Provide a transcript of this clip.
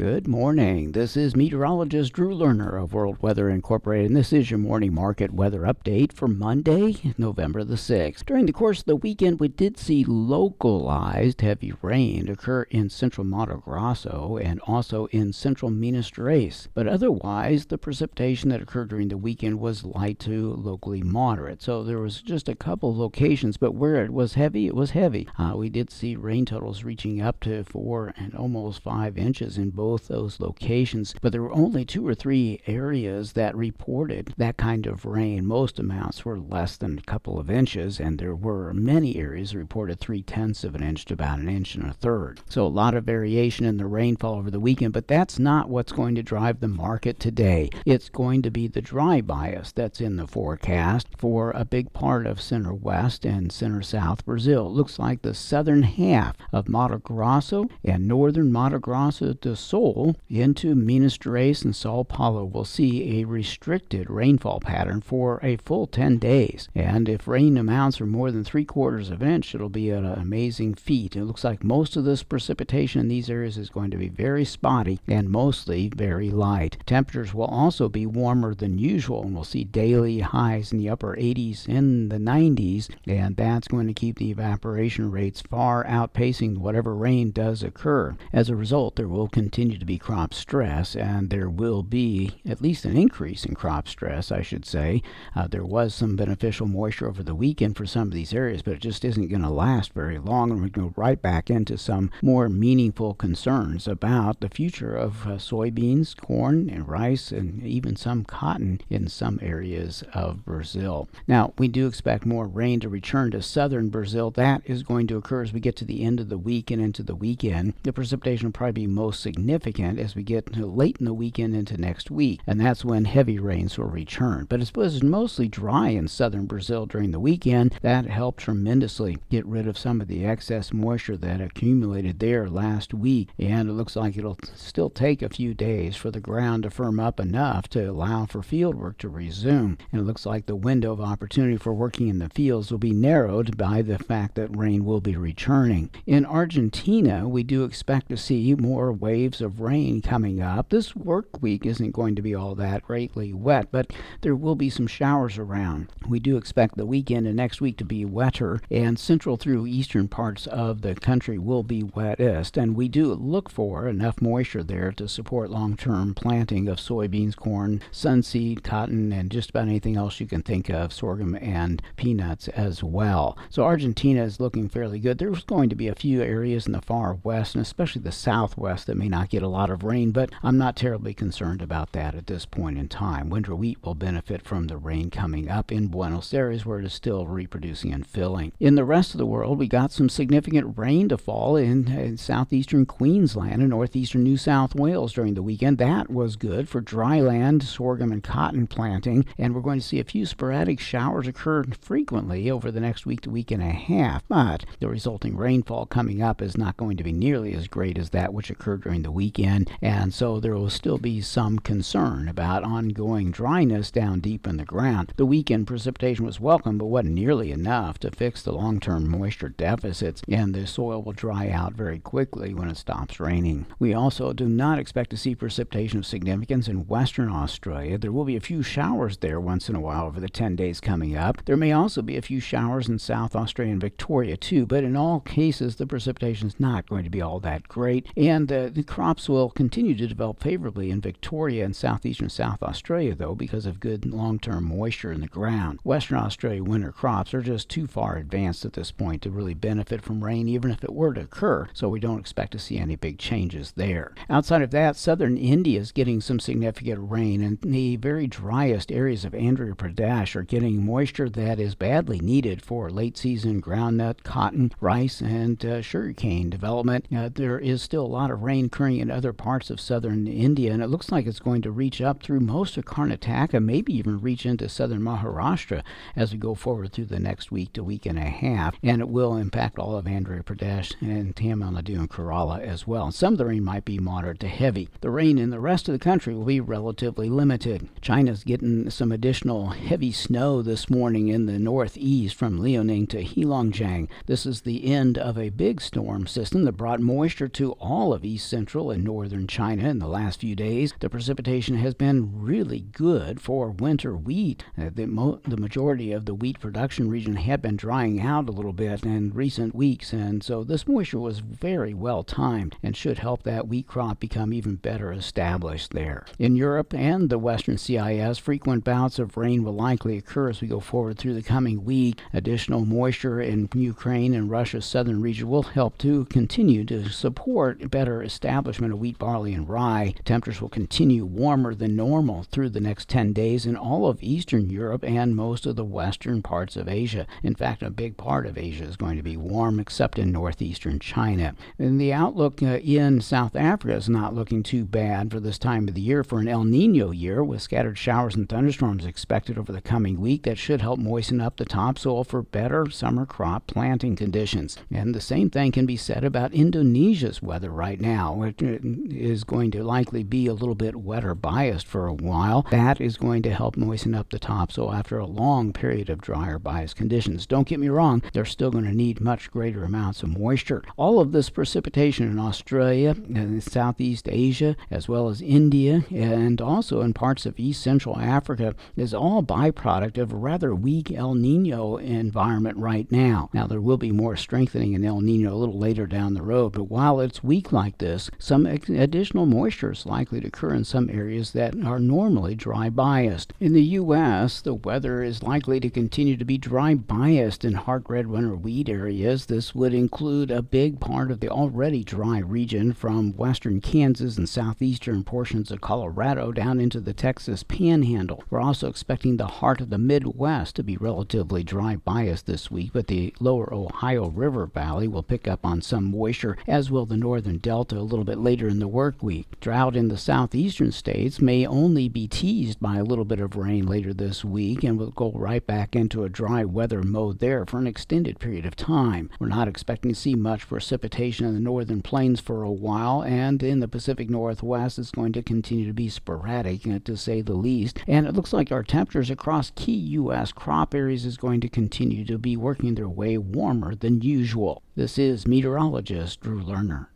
Good morning. This is meteorologist Drew Lerner of World Weather Incorporated, and this is your morning market weather update for Monday, November the 6th. During the course of the weekend, we did see localized heavy rain occur in central Mato Grosso and also in central Minas Gerais, but otherwise, the precipitation that occurred during the weekend was light to locally moderate. So there was just a couple locations, but where it was heavy, it was heavy. Uh, we did see rain totals reaching up to four and almost five inches in both both those locations, but there were only two or three areas that reported that kind of rain. Most amounts were less than a couple of inches, and there were many areas reported three tenths of an inch to about an inch and a third. So a lot of variation in the rainfall over the weekend, but that's not what's going to drive the market today. It's going to be the dry bias that's in the forecast for a big part of center west and center south Brazil. It looks like the southern half of Mato Grosso and northern Mato Grosso do Sul into Minas Gerais and Sao Paulo will see a restricted rainfall pattern for a full 10 days. And if rain amounts are more than three quarters of an inch, it'll be an amazing feat. It looks like most of this precipitation in these areas is going to be very spotty and mostly very light. Temperatures will also be warmer than usual, and we'll see daily highs in the upper 80s and the 90s, and that's going to keep the evaporation rates far outpacing whatever rain does occur. As a result, there will continue continue to be crop stress, and there will be at least an increase in crop stress, I should say. Uh, there was some beneficial moisture over the weekend for some of these areas, but it just isn't going to last very long, and we go right back into some more meaningful concerns about the future of uh, soybeans, corn, and rice, and even some cotton in some areas of Brazil. Now, we do expect more rain to return to southern Brazil. That is going to occur as we get to the end of the week and into the weekend. The precipitation will probably be most significant significant as we get late in the weekend into next week, and that's when heavy rains will return. But it was mostly dry in southern Brazil during the weekend. That helped tremendously get rid of some of the excess moisture that accumulated there last week, and it looks like it'll still take a few days for the ground to firm up enough to allow for field work to resume. And it looks like the window of opportunity for working in the fields will be narrowed by the fact that rain will be returning. In Argentina, we do expect to see more waves of rain coming up. This work week isn't going to be all that greatly wet, but there will be some showers around. We do expect the weekend and next week to be wetter, and central through eastern parts of the country will be wettest. And we do look for enough moisture there to support long term planting of soybeans, corn, sunseed, cotton, and just about anything else you can think of, sorghum and peanuts as well. So Argentina is looking fairly good. There's going to be a few areas in the far west and especially the southwest that may not get a lot of rain, but I'm not terribly concerned about that at this point in time. Winter wheat will benefit from the rain coming up in Buenos Aires, where it is still reproducing and filling. In the rest of the world, we got some significant rain to fall in, in southeastern Queensland and northeastern New South Wales during the weekend. That was good for dry land, sorghum, and cotton planting, and we're going to see a few sporadic showers occur frequently over the next week to week and a half. But the resulting rainfall coming up is not going to be nearly as great as that which occurred during the week weekend, and so there will still be some concern about ongoing dryness down deep in the ground. The weekend precipitation was welcome, but wasn't nearly enough to fix the long term moisture deficits, and the soil will dry out very quickly when it stops raining. We also do not expect to see precipitation of significance in Western Australia. There will be a few showers there once in a while over the 10 days coming up. There may also be a few showers in South Australia and Victoria too, but in all cases, the precipitation is not going to be all that great, and the crops crops will continue to develop favorably in Victoria and southeastern South Australia, though, because of good long term moisture in the ground. Western Australia winter crops are just too far advanced at this point to really benefit from rain, even if it were to occur, so we don't expect to see any big changes there. Outside of that, southern India is getting some significant rain, and the very driest areas of Andhra Pradesh are getting moisture that is badly needed for late season groundnut, cotton, rice, and uh, sugarcane development. Uh, there is still a lot of rain occurring in other parts of southern India, and it looks like it's going to reach up through most of Karnataka, maybe even reach into southern Maharashtra as we go forward through the next week to week and a half, and it will impact all of Andhra Pradesh and Tamil Nadu and Kerala as well. Some of the rain might be moderate to heavy. The rain in the rest of the country will be relatively limited. China's getting some additional heavy snow this morning in the northeast from Liaoning to Heilongjiang. This is the end of a big storm system that brought moisture to all of east central in northern China in the last few days. The precipitation has been really good for winter wheat. Uh, the, mo- the majority of the wheat production region had been drying out a little bit in recent weeks, and so this moisture was very well timed and should help that wheat crop become even better established there. In Europe and the western CIS, frequent bouts of rain will likely occur as we go forward through the coming week. Additional moisture in Ukraine and Russia's southern region will help to continue to support better establishment of wheat, barley, and rye. Temperatures will continue warmer than normal through the next 10 days in all of Eastern Europe and most of the western parts of Asia. In fact, a big part of Asia is going to be warm, except in northeastern China. And the outlook uh, in South Africa is not looking too bad for this time of the year for an El Nino year, with scattered showers and thunderstorms expected over the coming week that should help moisten up the topsoil for better summer crop planting conditions. And the same thing can be said about Indonesia's weather right now. Is going to likely be a little bit wetter biased for a while. That is going to help moisten up the topsoil after a long period of drier biased conditions. Don't get me wrong, they're still going to need much greater amounts of moisture. All of this precipitation in Australia uh, and Southeast Asia, as well as India, and also in parts of East Central Africa, is all byproduct of a rather weak El Nino environment right now. Now, there will be more strengthening in El Nino a little later down the road, but while it's weak like this, some additional moisture is likely to occur in some areas that are normally dry biased. In the U.S., the weather is likely to continue to be dry biased in hard red winter wheat areas. This would include a big part of the already dry region from western Kansas and southeastern portions of Colorado down into the Texas panhandle. We're also expecting the heart of the Midwest to be relatively dry biased this week, but the lower Ohio River Valley will pick up on some moisture, as will the northern Delta a little bit later in the work week. Drought in the southeastern states may only be teased by a little bit of rain later this week, and we'll go right back into a dry weather mode there for an extended period of time. We're not expecting to see much precipitation in the northern plains for a while, and in the Pacific Northwest, it's going to continue to be sporadic, uh, to say the least. And it looks like our temperatures across key U.S. crop areas is going to continue to be working their way warmer than usual. This is meteorologist Drew Lerner.